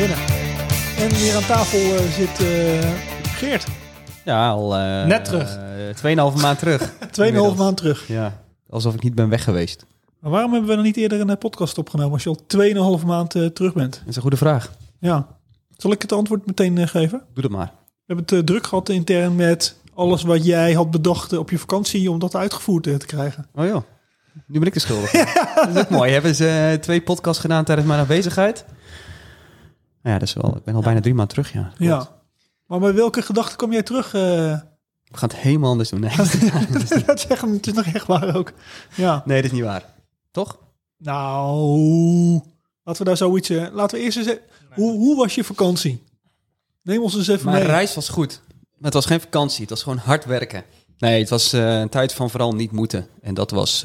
En weer aan tafel eh, zit eh, Geert. Ja, al... eh, Net terug. Tweeënhalve maand terug. Tweeënhalve maand terug. Ja, alsof ik niet ben weg geweest. Maar waarom hebben we nog niet eerder een podcast opgenomen als je al tweeënhalve maand terug bent? Dat is een goede vraag. Ja. Zal ik het antwoord meteen geven? Doe dat maar. We hebben het druk gehad intern met alles wat jij had bedacht op je vakantie om dat uitgevoerd te krijgen. Oh joh, nu ben ik de schuldige. Dat is ook mooi. Hebben ze twee podcasts gedaan tijdens mijn afwezigheid? Ja, dat is wel... Ik ben al bijna drie maanden terug, ja. Klopt. Ja. Maar bij welke gedachte kwam jij terug? eh? We gaan het helemaal anders doen. Nee, dat zeggen het is nog echt waar ook. Ja. nee dat is niet waar. Toch? Nou, laten we daar zoiets... eh, laten we eerst eens... Hoe, hoe was je vakantie? Neem ons eens even Mijn mee. reis was goed. Maar het was geen vakantie. Het was gewoon hard werken. Nee, het was eh, een tijd van vooral niet moeten. En dat was,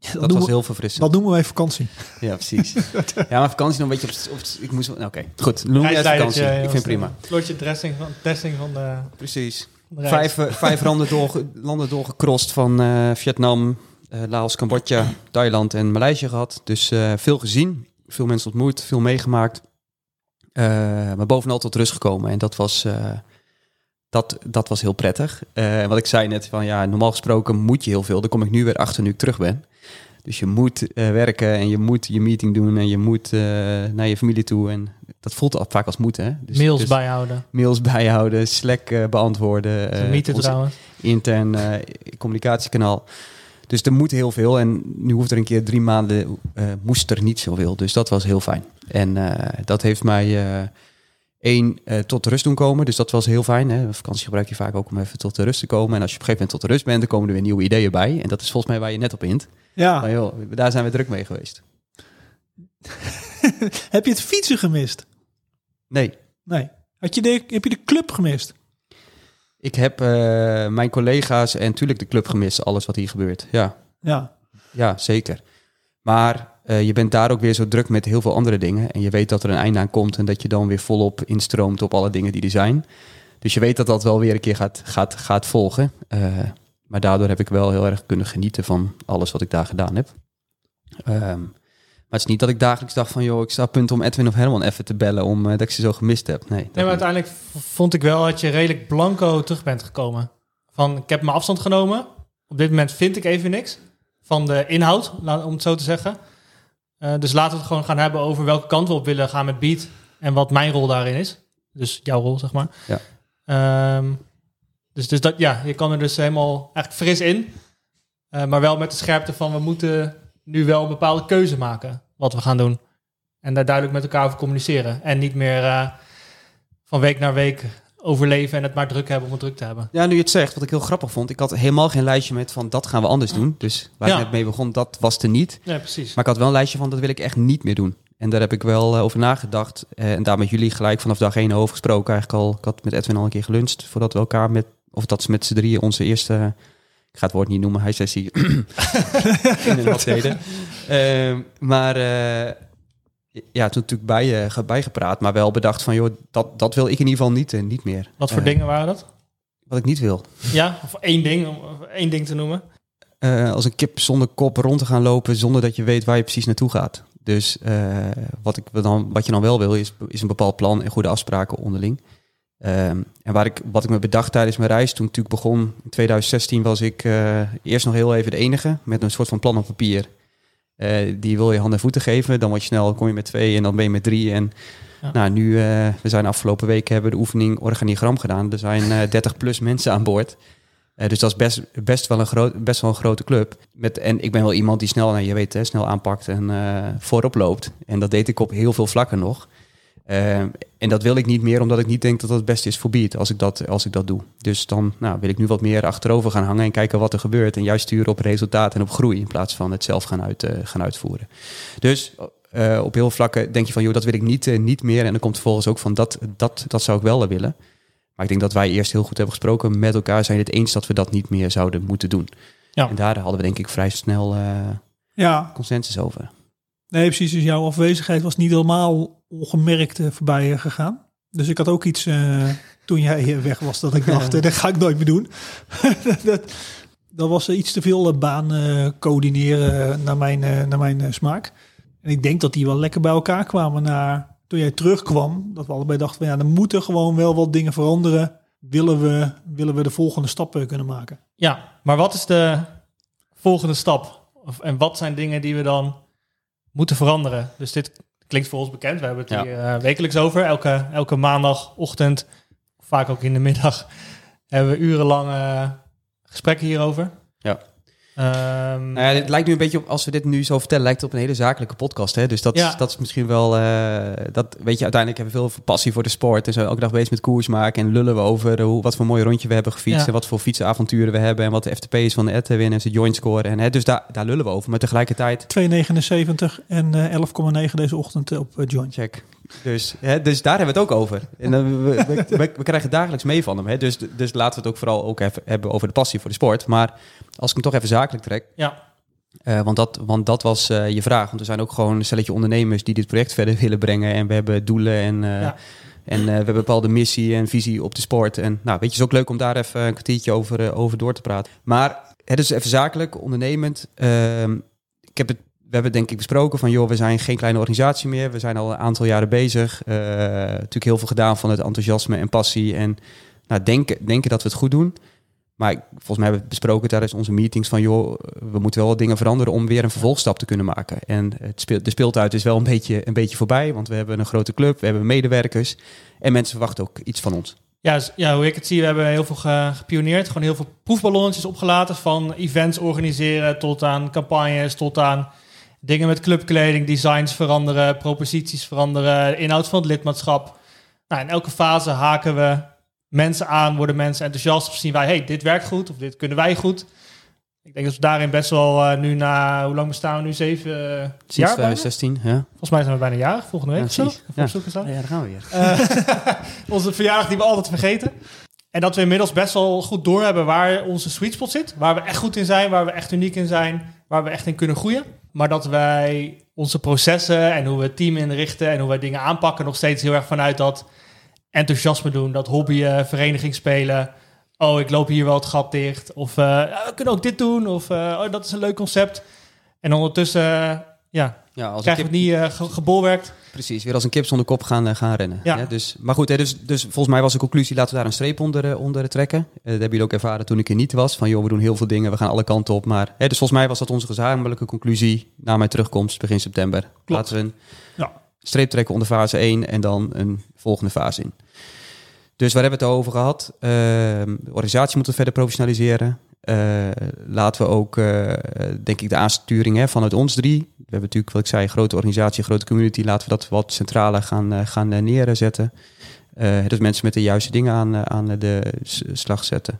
eh, dat was we- heel verfrissend. Dat noemen wij vakantie. Ja, precies. ja, maar vakantie nog een beetje op... op ik moest... nou, Oké, goed. Noem je het vakantie. Ik vind het prima. Slotje dressing van, testing van de, Precies. reis. Vijf, eh, vijf landen, doorge, landen doorgecrossed van eh, Vietnam, eh, Laos, Cambodja, Thailand en Maleisië gehad. Dus eh, veel gezien, veel mensen ontmoet, veel meegemaakt. Eh, maar bovenal tot rust gekomen. En dat was, eh, dat, dat was heel prettig. Eh, wat ik zei net, van ja, normaal gesproken moet je heel veel. Daar kom ik nu weer achter nu ik terug ben. Dus je moet eh, werken en je moet je meeting doen en je moet eh, naar je familie toe. En dat voelt al vaak als moeten. Hè? Dus, Mails dus bijhouden. mails bijhouden, Slack eh, beantwoorden. onze trouwens. intern communicatiekanaal. Dus er moet heel veel. En nu hoeft er een keer drie maanden, moest er niet zoveel. Dus dat was heel fijn. En dat heeft mij één eh, tot rust doen komen. Dus dat was heel fijn. Hè. Vakantie gebruik je vaak ook om even tot de rust te komen. En als je op een gegeven moment tot de rust bent, dan komen er weer nieuwe ideeën bij. En dat is volgens mij waar je net op int. Ja. Maar joh, daar zijn we druk mee geweest. Heb je het fietsen gemist? Nee, Nee. Had je de, heb je de club gemist? ik heb eh, mijn collega's en natuurlijk de club gemist. Alles wat hier gebeurt. Ja. Ja. Ja, zeker. Maar eh, je bent daar ook weer zo druk met heel veel andere dingen. En je weet dat er een einde aan komt en dat je dan weer volop instroomt op alle dingen die er zijn. Dus je weet dat dat wel weer een keer gaat, gaat, gaat volgen. Eh, maar daardoor heb ik wel heel erg kunnen genieten van alles wat ik daar gedaan heb. Ehm, maar het is niet dat ik dagelijks dacht van... joh, ik sta op punt om Edwin of Herman even te bellen... om eh, dat ik ze zo gemist heb. Nee, maar niet. uiteindelijk vond ik wel dat je redelijk blanco terug bent gekomen. Van, ik heb mijn afstand genomen. Op dit moment vind ik even niks van de inhoud, om het zo te zeggen. Eh, dus laten we het gewoon gaan hebben over welke kant we op willen gaan met Beat. En wat mijn rol daarin is. Dus jouw rol, zeg maar. Ja. Ehm, dus, dus dat, ja, je kan er dus helemaal eigenlijk fris in. Eh, maar wel met de scherpte van, we moeten nu wel een bepaalde keuze maken. Wat we gaan doen. En daar duidelijk met elkaar over communiceren. En niet meer eh, van week naar week overleven en het maar druk hebben om het druk te hebben. Ja, nu je het zegt, wat ik heel grappig vond... ik had helemaal geen lijstje met van dat gaan we anders doen. Dus waar Ja. ik net mee begon, dat was er niet. Ja, precies. Maar ik had wel een lijstje van dat wil ik echt niet meer doen. En daar heb ik wel eh, over nagedacht. Eh, en daar met jullie gelijk vanaf dag één over gesproken. Eigenlijk al, ik had met Edwin al een keer geluncht. Voordat we elkaar met, of dat ze met z'n drieën onze eerste, ik ga het woord niet noemen, hij sessie in een deden. Ehm, maar eh, ja, toen natuurlijk bij, eh, bijgepraat. Maar wel bedacht van, joh, dat, dat wil ik in ieder geval niet, eh, niet meer. Wat voor Eh, dingen waren dat? Wat ik niet wil. Ja, of één ding, om één ding te noemen. als een kip zonder kop rond te gaan lopen zonder dat je weet waar je precies naartoe gaat. Dus wat, ik dan, wat je dan wel wil, is, is een bepaald plan en goede afspraken onderling. Ehm, en waar ik, wat ik me bedacht tijdens mijn reis, toen ik natuurlijk begon in 2016, was ik eerst nog heel even de enige met een soort van plan op papier. Eh, die wil je handen en voeten geven. Dan word je snel, kom je met twee en dan ben je met drie. En Ja. nou, nu, eh, we zijn afgelopen weken hebben we de oefening organigram gedaan. Er zijn eh 30 plus mensen aan boord. Eh, dus dat is best, best, wel een groot, best wel een grote club. Met, en ik ben wel iemand die snel, nou, je weet, hè, snel aanpakt en eh, voorop loopt. En dat deed ik op heel veel vlakken nog. Eh, en dat wil ik niet meer, omdat ik niet denk dat dat het beste is voor Beat als ik dat, als ik dat doe. Dus dan nou, wil ik nu wat meer achterover gaan hangen en kijken wat er gebeurt. En juist sturen op resultaat en op groei in plaats van het zelf gaan, uit, eh, gaan uitvoeren. Dus eh, op heel veel vlakken denk je van, joh, dat wil ik niet, niet meer. En dan komt vervolgens ook van, dat, dat, dat zou ik wel willen. Maar ik denk dat wij eerst heel goed hebben gesproken met elkaar. Zijn het eens dat we dat niet meer zouden moeten doen. Ja. En daar hadden we denk ik vrij snel Ja. consensus over. Nee, precies. Dus jouw afwezigheid was niet helemaal ongemerkt eh, voorbij eh, gegaan. Dus ik had ook iets eh, toen jij weg was dat ik dacht, eh, dat ga ik nooit meer doen. dat, dat was iets te veel baan coördineren naar mijn, naar mijn smaak. En ik denk dat die wel lekker bij elkaar kwamen na toen jij terugkwam, dat we allebei dachten, van, ja, er moeten gewoon wel wat dingen veranderen. Willen we, willen we de volgende stappen kunnen maken? Ja, maar wat is de volgende stap? Of, en wat zijn dingen die we dan moeten veranderen? Dus dit klinkt voor ons bekend. We hebben het hier eh, wekelijks over. Elke, elke maandagochtend, vaak ook in de middag, hebben we urenlang eh, gesprekken hierover. Ja. Ehm, Nou ja, het lijkt nu een beetje op, als we dit nu zo vertellen, lijkt het op een hele zakelijke podcast. Hè? Dus dat, Ja. is, dat is misschien wel, eh, dat weet je, uiteindelijk hebben we veel passie voor de sport. En zijn we elke dag bezig met koers maken en lullen we over hoe, wat voor mooi rondje we hebben gefietst Ja. en wat voor fietsavonturen we hebben en wat de FTP is van de Edwin en zijn joint scoren. En, hè, dus daar, daar lullen we over. Maar tegelijkertijd, 2,79 en eh, 11,9 deze ochtend op eh, Joint. check. Dus, hè, dus daar hebben we het ook over. En dan, we, we, we, we krijgen dagelijks mee van hem. Hè? Dus, dus laten we het ook vooral ook even hebben over de passie voor de sport. Maar als ik hem toch even zakelijk trek, ja, Eh, want, dat, want dat was eh, je vraag. Want er zijn ook gewoon een stelletje ondernemers die dit project verder willen brengen. En we hebben doelen en, eh, Ja. en eh, we hebben bepaalde missie en visie op de sport. En nou, weet je, het is ook leuk om daar even een kwartiertje over, eh, over door te praten. Maar het is even zakelijk, ondernemend. Ehm, ik heb het, we hebben denk ik besproken van, joh, we zijn geen kleine organisatie meer. We zijn al een aantal jaren bezig. Eh, natuurlijk heel veel gedaan van het enthousiasme en passie. En nou, denken, denken dat we het goed doen. Maar volgens mij hebben we besproken tijdens onze meetings van joh, we moeten wel wat dingen veranderen om weer een vervolgstap te kunnen maken. En het speel, de speeltuin is wel een beetje, een beetje voorbij, want we hebben een grote club, we hebben medewerkers en mensen verwachten ook iets van ons. Ja, ja, hoe ik het zie, we hebben heel veel ge- gepioneerd. Gewoon heel veel proefballonnetjes opgelaten. Van events organiseren tot aan campagnes, tot aan dingen met clubkleding, designs veranderen, proposities veranderen, inhoud van het lidmaatschap. Nou, in elke fase haken we mensen aan, worden mensen enthousiast of zien wij, hey, dit werkt goed of dit kunnen wij goed. Ik denk dat we daarin best wel eh, nu na, hoe lang bestaan we nu? Zeven eh, Sinds jaar bijna? 2016, ja. Volgens mij zijn we bijna een jaar, volgende week Ja, of zo. Ja. ja, daar gaan we weer. Eh, onze verjaardag die we altijd vergeten. En dat we inmiddels best wel goed doorhebben waar onze sweet spot zit. Waar we echt goed in zijn, waar we echt uniek in zijn, waar we echt in kunnen groeien. Maar dat wij onze processen en hoe we het team inrichten en hoe wij dingen aanpakken nog steeds heel erg vanuit dat enthousiasme doen. Dat hobbyen, vereniging spelen. Oh, ik loop hier wel het gat dicht. Of eh, ja, we kunnen ook dit doen. Of eh, oh, dat is een leuk concept. En ondertussen eh, ja, Ja, als krijgen we het niet ge- gebolwerkt. Precies, weer als een kip zonder kop gaan, eh, gaan rennen. Ja. Ja. dus, maar goed, hè, dus, dus volgens mij was de conclusie, laten we daar een streep onder, eh, onder trekken. Eh, dat hebben jullie ook ervaren toen ik er niet was. Van joh, we doen heel veel dingen, we gaan alle kanten op. Maar, hè, dus volgens mij was dat onze gezamenlijke conclusie na mijn terugkomst begin september. Laten we een Ja. streep trekken onder fase 1 en dan een volgende fase in. Dus waar hebben we het over gehad? Ehm, de organisatie moeten we verder professionaliseren. Laten we ook, denk ik, de aansturing hè, vanuit ons drie. We hebben natuurlijk, wat ik zei, grote organisatie, grote community. Laten we dat wat centraler gaan, eh, gaan eh, neerzetten. Dus mensen met de juiste dingen aan, aan de slag zetten.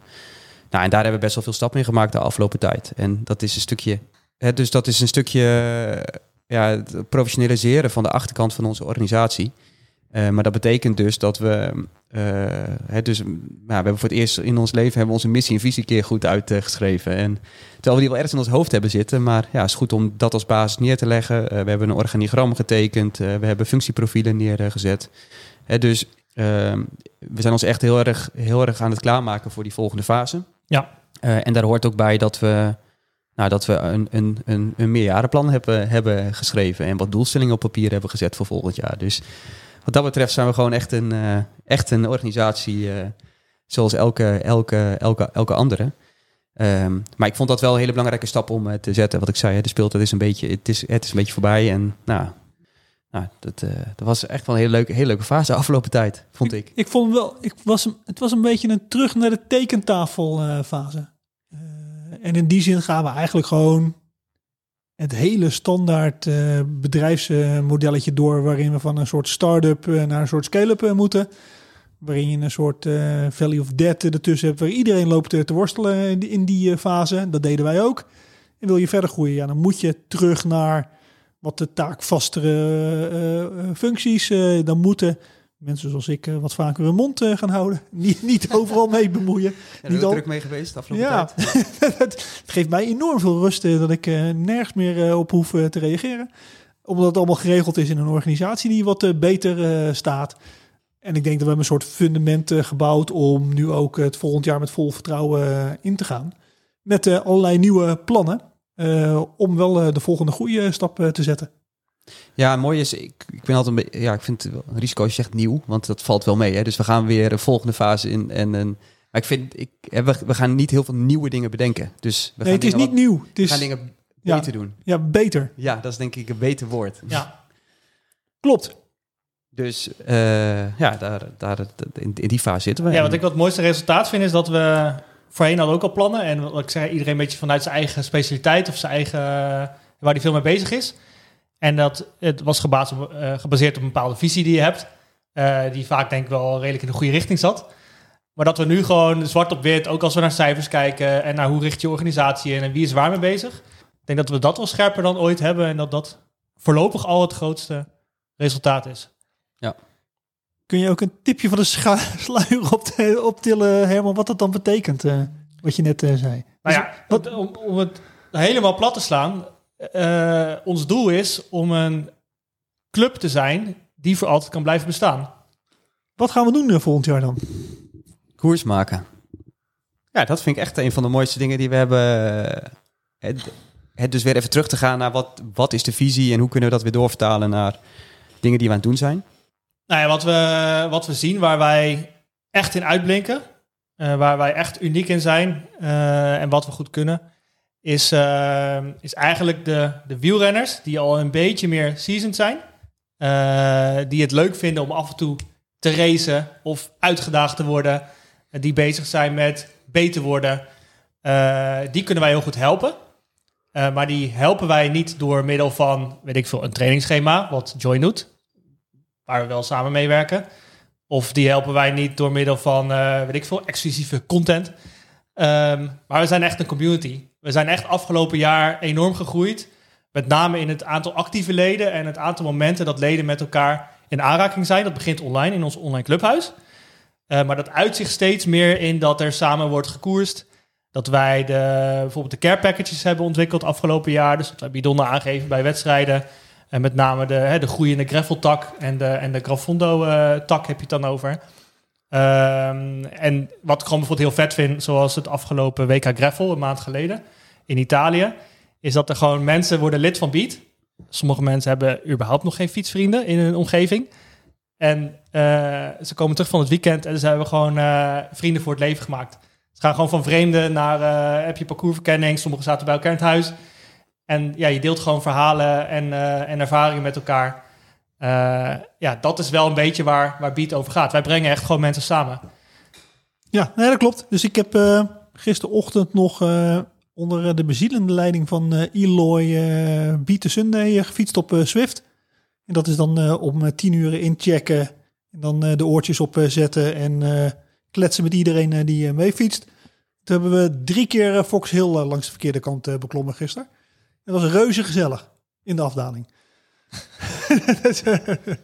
Nou, en daar hebben we best wel veel stappen in gemaakt de afgelopen tijd. En dat is een stukje, hè, dus dat is een stukje ja, het professionaliseren van de achterkant van onze organisatie. Maar dat betekent dus dat we, hè, dus, nou, we hebben voor het eerst in ons leven hebben we onze missie en visie keer goed uitgeschreven. En terwijl we die wel ergens in ons hoofd hebben zitten, maar ja, het is goed om dat als basis neer te leggen. Eh, we hebben een organigram getekend, eh, we hebben functieprofielen neergezet. Hè, dus ehm, we zijn ons echt heel erg, heel erg aan het klaarmaken voor die volgende fase. Ja. Eh, en daar hoort ook bij dat we, nou, dat we een, een, een, een meerjarenplan hebben, hebben geschreven en wat doelstellingen op papier hebben gezet voor volgend jaar. Dus wat dat betreft zijn we gewoon echt een, eh, echt een organisatie eh, zoals elke, elke, elke, elke andere. Ehm, maar ik vond dat wel een hele belangrijke stap om eh, te zetten. Wat ik zei, hè, de speeltijd is een beetje, het is, het is een beetje voorbij. En nou, nou dat, dat was echt wel een hele leuke, hele leuke fase de afgelopen tijd, vond ik. Ik vond wel, ik was, een- het was een beetje een terug naar de tekentafelfase. Eh en in die zin gaan we eigenlijk gewoon het hele standaard eh, bedrijfsmodelletje door, waarin we van een soort start-up eh, naar een soort scale-up eh, moeten. Waarin je een soort value of debt ertussen hebt, waar iedereen loopt te worstelen in die, fase. Dat deden wij ook. En wil je verder groeien, dan moet je terug naar wat de taakvastere functies. dan moeten mensen zoals ik eh, wat vaker hun mond eh, gaan houden. Niet, niet overal mee bemoeien. En Niet al- druk mee geweest de afgelopen Ja, tijd. het geeft mij enorm veel rust eh, dat ik nergens meer op hoef te reageren. Omdat het allemaal geregeld is in een organisatie die wat beter staat. En ik denk dat we hebben een soort fundament gebouwd om nu ook het volgend jaar met vol vertrouwen in te gaan. Met allerlei nieuwe plannen om wel de volgende goede stap te zetten. Ja, mooi is, ik, ik ben altijd een beetje, ja, ik vind het wel een risico als je zegt nieuw, want dat valt wel mee. Hè? Dus we gaan weer een volgende fase in. En, en, maar ik vind, ik, we, we gaan niet heel veel nieuwe dingen bedenken. Dus we Nee, het is niet wat- nieuw. Het we gaan dingen Ja. beter doen. ja, beter. Ja, dat is denk ik een beter woord. Ja, Klopt. Dus eh, ja, daar, daar, in, in die fase zitten we. ja wat ik wat het mooiste resultaat vind is dat we voorheen hadden ook al plannen. En wat ik zei, iedereen een beetje vanuit zijn eigen specialiteit of zijn eigen, waar hij veel mee bezig is. En dat het was gebaseerd op, eh, gebaseerd op een bepaalde visie die je hebt. eh, die vaak denk ik wel redelijk in de goede richting zat. Maar dat we nu gewoon zwart op wit, ook als we naar cijfers kijken en naar hoe richt je organisatie in en wie is waar mee bezig. Ik denk dat we dat wel scherper dan ooit hebben en dat dat voorlopig al het grootste resultaat is. Kun je ook een tipje van de sluier op optillen, Herman, wat dat dan betekent? eh, wat je net eh, zei. Nou ja, wat- om, om het helemaal plat te slaan. Eh, ons doel is om een club te zijn die voor altijd kan blijven bestaan. Wat gaan we doen eh, volgend jaar dan? Koers maken. Ja, dat vind ik echt een van de mooiste dingen die we hebben. Het, het dus weer even terug te gaan naar wat, wat is de visie en hoe kunnen we dat weer doorvertalen naar dingen die we aan het doen zijn. Nou ja, wat we, wat we zien waar wij echt in uitblinken, eh, waar wij echt uniek in zijn eh, en wat we goed kunnen, is, eh, is eigenlijk de, de wielrenners die al een beetje meer seasoned zijn. eh, die het leuk vinden om af en toe te racen of uitgedaagd te worden. en die bezig zijn met beter worden. Eh, die kunnen wij heel goed helpen. Maar die helpen wij niet door middel van, weet ik veel, een trainingsschema, wat Joy doet waar we wel samen meewerken. Of die helpen wij niet door middel van, weet ik veel, exclusieve content. Ehm, maar we zijn echt een community. We zijn echt afgelopen jaar enorm gegroeid. Met name in het aantal actieve leden en het aantal momenten dat leden met elkaar in aanraking zijn. Dat begint online in ons online clubhuis. Eh, maar dat uitzicht steeds meer in dat er samen wordt gekoerst. Dat wij de, bijvoorbeeld de care packages hebben ontwikkeld afgelopen jaar. Dus dat wij bidonnen aangeven bij wedstrijden. En met name de, hè, de groeiende gravel-tak en de, en de Graffondo-tak heb je het dan over. Ehm, en wat ik gewoon bijvoorbeeld heel vet vind, zoals het afgelopen WK Gravel, een maand geleden, in Italië, is dat er gewoon mensen worden lid van Beat. Sommige mensen hebben überhaupt nog geen fietsvrienden in hun omgeving. En eh, ze komen terug van het weekend en ze hebben gewoon eh, vrienden voor het leven gemaakt. Ze gaan gewoon van vreemden naar, eh, heb je parcoursverkenning, sommigen zaten bij elkaar in het huis. En ja, je deelt gewoon verhalen en, en ervaringen met elkaar. Eh, ja, dat is wel een beetje waar, waar Beat over gaat. Wij brengen echt gewoon mensen samen. Ja, nee, dat klopt. Dus ik heb eh, gisterochtend nog eh, onder de bezielende leiding van Eloy eh Beat Sunday gefietst op Swift. En dat is dan om tien uur inchecken en dan de oortjes opzetten en kletsen met iedereen die eh, meefietst. Toen hebben we drie keer Fox Hill langs de verkeerde kant beklommen gisteren. Dat was reuze gezellig in de afdaling.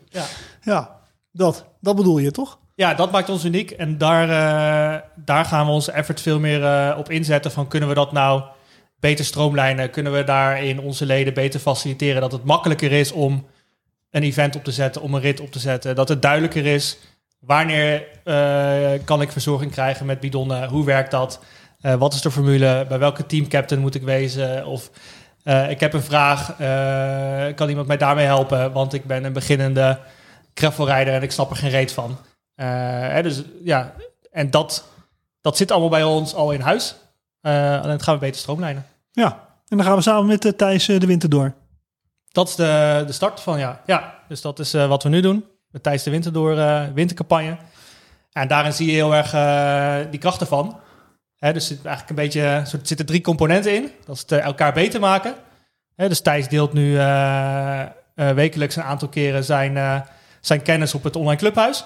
Ja. ja, dat, dat bedoel je toch? Ja, dat maakt ons uniek. En daar, eh, daar gaan we onze effort veel meer eh, op inzetten. Van kunnen we dat nou beter stroomlijnen? Kunnen we daarin onze leden beter faciliteren? Dat het makkelijker is om een event op te zetten, om een rit op te zetten. Dat het duidelijker is wanneer eh, kan ik verzorging krijgen met bidonnen? Hoe werkt dat? Wat is de formule? Bij welke teamcaptain moet ik wezen? Of eh, ik heb een vraag, eh, kan iemand mij daarmee helpen? Want ik ben een beginnende gravelrijder en ik snap er geen reet van. Eh, hè, dus ja, en dat, dat zit allemaal bij ons al in huis. Alleen het gaan we beter stroomlijnen. Ja, en dan gaan we samen met Thijs de winter door. Dat is de, de start van, ja. Ja, dus dat is wat we nu doen. Met tijdens de winter door wintercampagne. En daarin zie je heel erg die krachten van. Hè, dus zit eigenlijk een beetje, er zitten drie componenten in. Dat is het eh, elkaar beter maken. Hè, dus Thijs deelt nu eh, eh, wekelijks een aantal keren zijn, zijn kennis op het online clubhuis.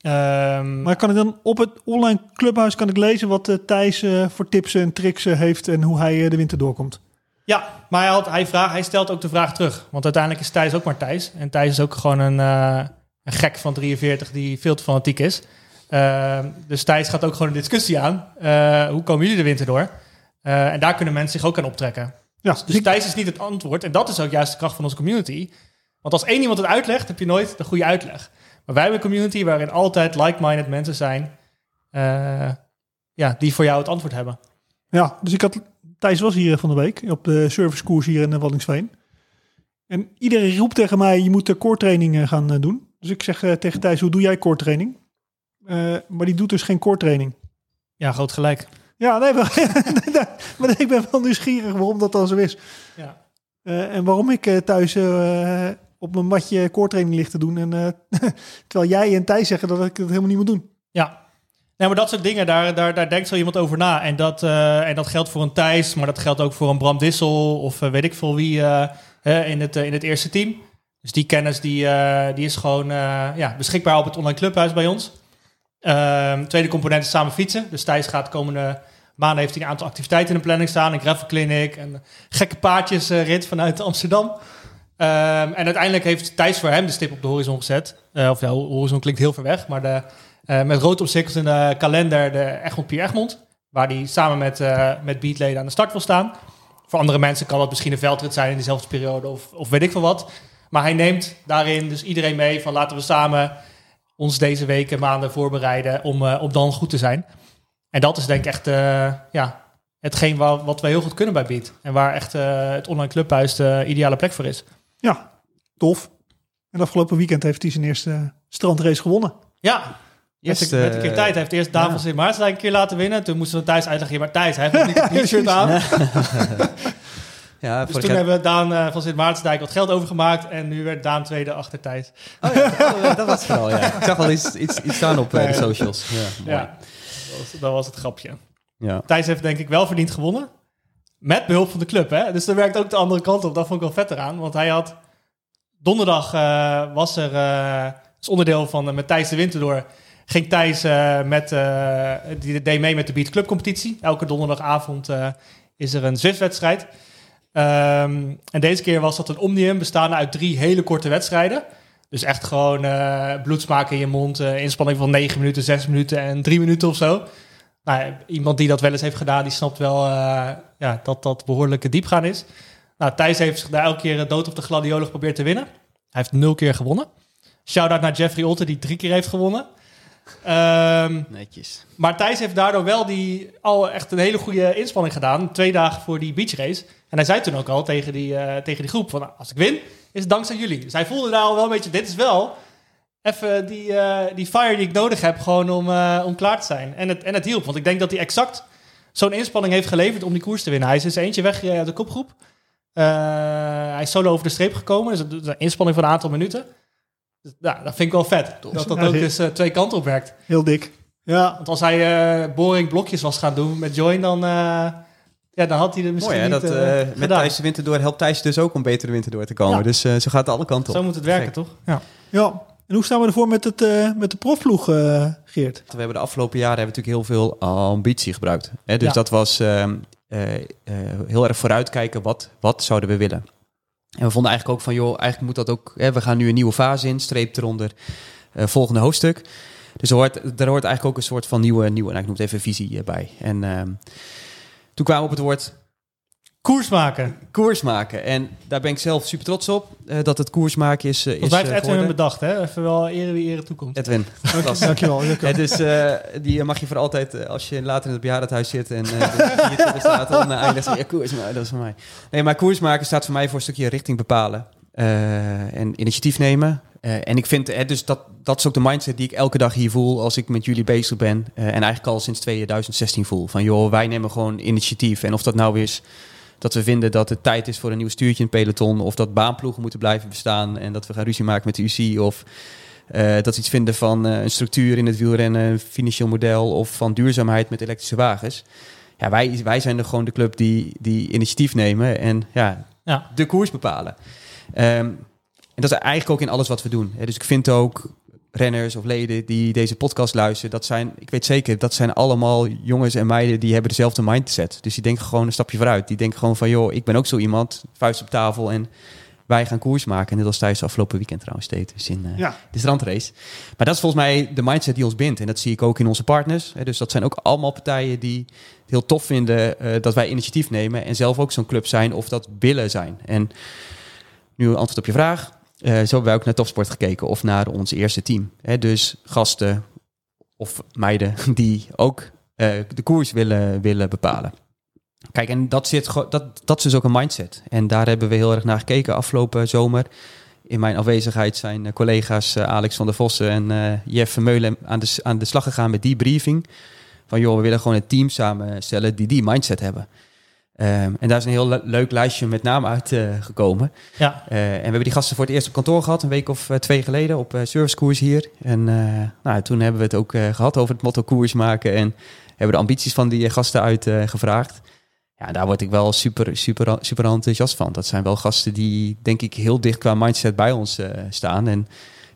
Ehm, Maar kan ik dan op het online clubhuis kan ik lezen wat Thijs voor tips en tricks heeft en hoe hij de winter doorkomt? Ja, maar hij, had, hij, vraagt, hij stelt ook de vraag terug. Want uiteindelijk is Thijs ook maar Thijs. En Thijs is ook gewoon een, een gek van 43 die veel te fanatiek is. Ehm, dus Thijs gaat ook gewoon een discussie aan. Eh, hoe komen jullie de winter door? Eh, en daar kunnen mensen zich ook aan optrekken. Ja, Dus Thijs is niet het antwoord. En dat is ook juist de kracht van onze community. Want als één iemand het uitlegt, heb je nooit de goede uitleg. Maar wij hebben een community waarin altijd like-minded mensen zijn... eh, ja, die voor jou het antwoord hebben. ja, dus ik had Thijs was hier van de week op de servicekoers hier in Waddinxveen. En iedereen roept tegen mij, je moet de core training gaan doen. Dus ik zeg tegen Thijs, hoe doe jij core training? Eh, maar die doet dus geen core training. Ja, groot gelijk. Ja, nee, maar, maar ik ben wel nieuwsgierig waarom dat dan zo is. Ja. Eh, en waarom ik eh, thuis op mijn matje core training ligt te doen. En, terwijl jij en Thijs zeggen dat ik het helemaal niet moet doen. Ja. Nee, maar dat soort dingen, daar, daar, daar denkt zo iemand over na. En dat, en dat geldt voor een Thijs, maar dat geldt ook voor een Bram Dissel of weet ik veel wie in, het, in het eerste team. Dus die kennis die, die is gewoon ja, beschikbaar op het online clubhuis bij ons. Ehm, tweede component is samen fietsen. Dus Thijs gaat de komende maanden heeft hij een aantal activiteiten in de planning staan. Een gravel clinic, een gekke paardjesrit vanuit Amsterdam. Ehm, en uiteindelijk heeft Thijs voor hem de stip op de horizon gezet. Eh, of ja, horizon klinkt heel ver weg, maar de, eh, met rood omcirkeld in de kalender de Egmond Pier Egmond. Waar hij samen met, eh met beatleden aan de start wil staan. Voor andere mensen kan dat misschien een veldrit zijn in diezelfde periode of, of weet ik veel wat. Maar hij neemt daarin dus iedereen mee van laten we samen ons deze weken, maanden voorbereiden om, eh, om dan goed te zijn. En dat is denk ik echt eh, ja, hetgeen wa- wat we heel goed kunnen bij Beat. En waar echt eh, het online clubhuis de ideale plek voor is. Ja, tof. En afgelopen weekend heeft hij zijn eerste strandrace gewonnen. Ja, Yes, met, een, met een keer tijd. Hij heeft eerst Daan ja. van Sint Maartensdijk een keer laten winnen. Toen moesten we Thijs uitleggen, maar Thijs, hij heeft niet een t-shirt aan. Ja, Dus toen hebben we Daan eh, van Sint Maartensdijk wat geld overgemaakt. En nu werd Daan tweede achter Thijs. Oh ja, oh, dat was het vooral, ja. Ik zag al iets, iets, iets staan op eh, de socials. Ja. Ja, dat was, dat was het grapje. ja. Thijs heeft denk ik wel verdiend gewonnen. Met behulp van de club, hè. Dus er werkt ook de andere kant op. Dat vond ik wel vet eraan. Want hij had... Donderdag eh, was er... eh als onderdeel van eh, met Thijs de Winterdoor... Ging Thijs met... die deed mee met de Beat Club competitie. Elke donderdagavond is er een Zwift-wedstrijd. Ehm, en deze keer was dat een omnium bestaande uit drie hele korte wedstrijden. Dus echt gewoon eh bloedsmaak in je mond. eh, inspanning van 9 minuten, 6 minuten en 3 minuten of zo. Nou, iemand die dat wel eens heeft gedaan, die snapt wel eh, ja, dat dat behoorlijke diepgaan is. Nou, Thijs heeft zich daar elke keer dood op de gladiolen geprobeerd te winnen. Hij heeft nul keer gewonnen. Shout-out naar Jeffrey Otter, die drie keer heeft gewonnen. Ehm, Netjes. maar Thijs heeft daardoor wel die, al echt een hele goede inspanning gedaan. Twee dagen voor die beachrace. En hij zei toen ook al tegen die, eh, tegen die groep van... nou, als ik win, is het dankzij jullie. Dus hij voelde daar al wel een beetje... Dit is wel even die, eh, die fire die ik nodig heb gewoon om, eh, om klaar te zijn. En het, en het hielp, want ik denk dat hij exact zo'n inspanning heeft geleverd om die koers te winnen. Hij is dus eentje weg uit de kopgroep. Hij is solo over de streep gekomen. Dus dat is een inspanning van een aantal minuten. Dus, ja, dat vind ik wel vet. Dat dat Ja, ook dus eh, twee kanten op werkt. Heel dik. Ja, Want als hij eh, boring blokjes was gaan doen met Join, dan, eh, ja, dan had hij er misschien Mooi hè, niet dat, met gedaan. Thijs de Winterdoor helpt Thijs dus ook om beter de winter door te komen. Ja. Dus eh, zo gaat het alle kanten Zo op. moet het werken, toch? Ja. ja. En hoe staan we ervoor met, het, eh, met de profploeg, eh, Geert? We hebben de afgelopen jaren hebben natuurlijk heel veel ambitie gebruikt. Hè? Dus Ja. dat was ehm, eh, eh, heel erg vooruitkijken, wat, wat zouden we willen? En we vonden eigenlijk ook van, joh, eigenlijk moet dat ook... Hè, we gaan nu een nieuwe fase in, streep eronder, eh, volgende hoofdstuk. Dus er hoort, er hoort eigenlijk ook een soort van nieuwe, nieuwe nou, ik noem het even visie eh, bij. En ehm, toen kwamen we op het woord Koers maken. koers maken. En daar ben ik zelf super trots op, eh, dat het koers maken is, is Volgens mij heeft eh, Edwin hem bedacht, hè? Even wel ere wie ere toekomt. Edwin. Fantastisch. Dankjewel. dankjewel. Het is, die mag je voor altijd, als je later in het bejaardenhuis zit en hier er staat, dan uh, eindigt ja, koers, maar dat is van mij. Nee, maar koers maken staat voor mij voor een stukje richting bepalen en initiatief nemen. En ik vind, eh, dus dat, dat is ook de mindset die ik elke dag hier voel als ik met jullie bezig ben. En eigenlijk al sinds 2016 voel. Van joh, wij nemen gewoon initiatief. En of dat nou is dat we vinden dat het tijd is voor een nieuw stuurtje in het peloton. Of dat baanploegen moeten blijven bestaan. En dat we gaan ruzie maken met de UC. Of eh, dat we iets vinden van eh, een structuur in het wielrennen, een financieel model. Of van duurzaamheid met elektrische wagens. Ja, wij, wij zijn er gewoon de club die, die initiatief nemen. En ja, Ja. de koers bepalen. Ehm, en dat is eigenlijk ook in alles wat we doen. Dus ik vind ook renners of leden die deze podcast luisteren, dat zijn, ik weet zeker, dat zijn allemaal jongens en meiden die hebben dezelfde mindset. Dus die denken gewoon een stapje vooruit. Die denken gewoon van, joh, ik ben ook zo iemand, vuist op tafel en wij gaan koers maken. En dit was tijdens afgelopen weekend trouwens steeds, dus in eh, Ja. de strandrace. Maar dat is volgens mij de mindset die ons bindt. En dat zie ik ook in onze partners. Dus dat zijn ook allemaal partijen die het heel tof vinden eh, dat wij initiatief nemen en zelf ook zo'n club zijn of dat willen zijn. En nu een antwoord op je vraag. Eh, zo hebben wij ook naar topsport gekeken of naar ons eerste team. Hè, dus gasten of meiden die ook eh, de koers willen, willen bepalen. Kijk, en dat, zit, dat, dat is dus ook een mindset. En daar hebben we heel erg naar gekeken afgelopen zomer. In mijn afwezigheid zijn eh, collega's Alex van der Vossen en eh Jeff Vermeulen aan de, aan de slag gegaan met die briefing. Van joh, we willen gewoon een team samenstellen die die mindset hebben. Ehm, en daar is een heel le- leuk lijstje met namen uitgekomen. Ja, Eh, en we hebben die gasten voor het eerst op kantoor gehad, een week of eh, twee geleden, op eh, servicekoers hier. En eh, nou, toen hebben we het ook eh, gehad over het motto koers maken en hebben de ambities van die gasten uitgevraagd. ja, daar word ik wel super, super, super enthousiast van. Dat zijn wel gasten die, denk ik, heel dicht qua mindset bij ons staan. En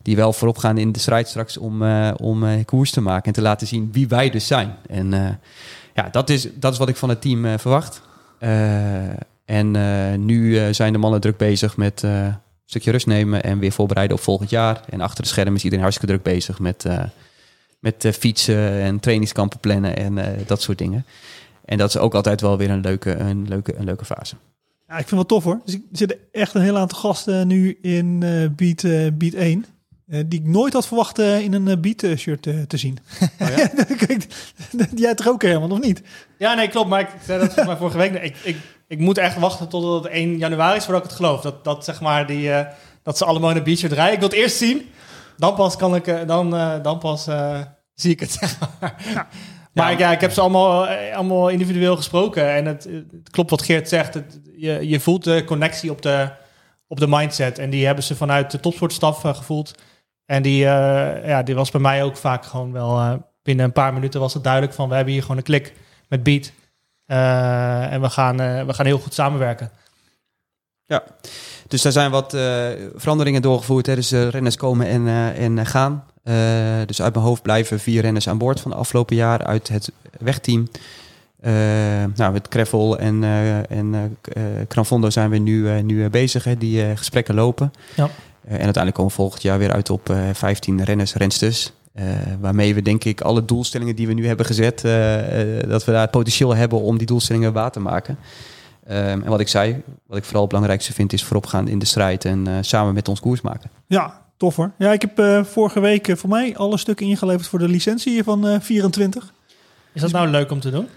die wel voorop gaan in de strijd straks om, om koers te maken en te laten zien wie wij dus zijn. En ja, dat is, dat is wat ik van het team verwacht. Eh, en eh, nu eh, zijn de mannen druk bezig met een stukje rust nemen en weer voorbereiden op volgend jaar. En achter de schermen is iedereen hartstikke druk bezig met, met fietsen en trainingskampen plannen en dat soort dingen. En dat is ook altijd wel weer een leuke, een leuke, een leuke fase. Ja, ik vind het wel tof hoor. Dus er zitten echt een heel aantal gasten nu in eh beat, beat 1. Eh, die ik nooit had verwacht eh, in een eh, beat shirt eh, te zien. Kijk, jij toch ook Herman, of niet? Ja, nee, klopt. Maar ik zei dat volgens mij vorige week. Ik, ik, ik moet echt wachten tot het 1 januari is voordat ik het geloof. Dat, dat, zeg maar die, eh, dat ze allemaal in een beatshirt rijden. Ik wil het eerst zien. Dan pas, kan ik, dan, dan pas eh, zie ik het, zeg maar. Ja, ik heb ze allemaal, allemaal individueel gesproken. En het, het klopt wat Geert zegt. Het, je, je voelt de connectie op de, op de mindset. En die hebben ze vanuit de topsportstaf gevoeld. En die, eh, ja, die was bij mij ook vaak gewoon wel... eh, binnen een paar minuten was het duidelijk van... we hebben hier gewoon een klik met Beat. Eh, en we gaan, we gaan heel goed samenwerken. Dus daar zijn wat veranderingen doorgevoerd. Hè. Dus eh, renners komen en, en gaan. Dus uit mijn hoofd blijven vier renners aan boord van de afgelopen jaar uit het wegteam. Nou, met Kreffel en, en Cranfondo zijn we nu, nu bezig. Hè. Die gesprekken lopen. Ja. Eh, en uiteindelijk komen we volgend jaar weer uit op eh 15 renners, rensters. Eh, waarmee we denk ik alle doelstellingen die we nu hebben gezet, eh, eh, dat we daar het potentieel hebben om die doelstellingen waar te maken. Ehm, en wat ik zei, wat ik vooral het belangrijkste vind, is vooropgaan in de strijd en eh, samen met ons koers maken. Ja, tof hoor. Ja, ik heb eh, vorige week eh, voor mij alle stukken ingeleverd voor de licentie van eh 24. Is dat nou leuk om te doen?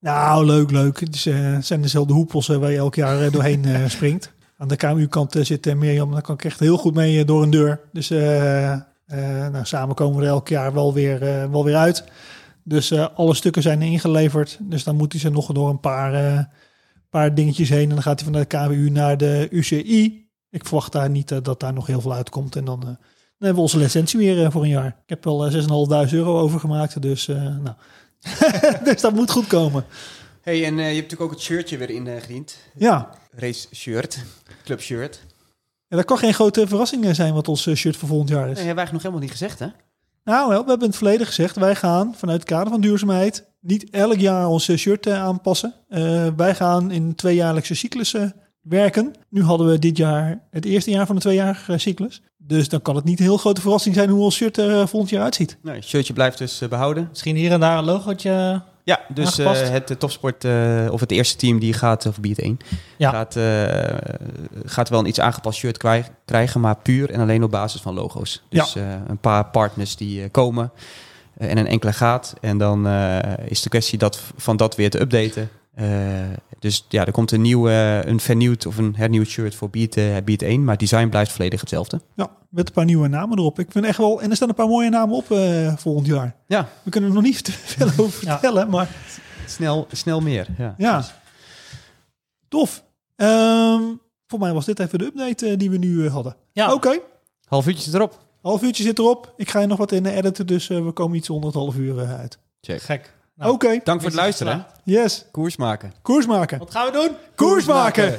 Nou, leuk, leuk. Het is, eh, het zijn dezelfde hoepels eh, waar je elk jaar eh, doorheen eh, springt. Aan de KMU-kant eh, zit eh, Mirjam, daar kan ik echt heel goed mee eh, door een deur. Dus nou, samen komen we er elk jaar wel weer, wel weer uit. Dus alle stukken zijn ingeleverd. Dus dan moet hij ze nog door een paar, paar dingetjes heen. En dan gaat hij van de KWU naar de UCI. Ik verwacht daar niet dat daar nog heel veel uitkomt. En dan, dan hebben we onze licentie weer voor een jaar. Ik heb wel eh, 6.500 euro overgemaakt. Dus, eh, nou. dus dat moet goed komen. Hey, en je hebt natuurlijk ook het shirtje weer ingediend. Ja. Race shirt, club shirt. Ja, dat kan geen grote verrassing zijn wat ons eh, shirt voor volgend jaar is. Dat hebben wij nog helemaal niet gezegd, hè? Nou wel, we hebben in het verleden gezegd, wij gaan vanuit het kader van duurzaamheid niet elk jaar ons eh, shirt eh, aanpassen. Eh, wij gaan in tweejaarlijkse cyclussen werken. Nu hadden we dit jaar het eerste jaar van de tweejarige cyclus. Dus dan kan het niet een heel grote verrassing zijn hoe ons shirt er volgend jaar uitziet. Het shirtje blijft dus eh, behouden. Misschien hier en daar een logootje. Ja, dus eh, het eh, topsport, eh, of het eerste team die gaat, of Beat 1, Ja. gaat, gaat wel een iets aangepast shirt krijgen, maar puur en alleen op basis van logo's. Dus een paar partners die komen en een enkele gaat. En dan is de kwestie dat, van dat weer te updaten. Eh, dus ja, er komt een nieuw, een vernieuwd of een hernieuwd shirt voor Beat, eh, Beat 1, maar het design blijft volledig hetzelfde. Ja, met een paar nieuwe namen erop. Ik vind echt wel, en er staan een paar mooie namen op eh, volgend jaar. Ja, We kunnen er nog niet te veel over Ja. vertellen, maar snel, snel meer. Ja. Ja, tof. Ehm, voor mij was dit even de update die we nu hadden. Ja, Oké, Half uurtje zit erop. half uurtje zit erop. Ik ga je nog wat in editen, dus we komen iets onder het half uur uit. Check. gek. Oké, Nou, Dank voor het luisteren. yes. Koers maken. Koers maken. Wat gaan we doen? Koers maken!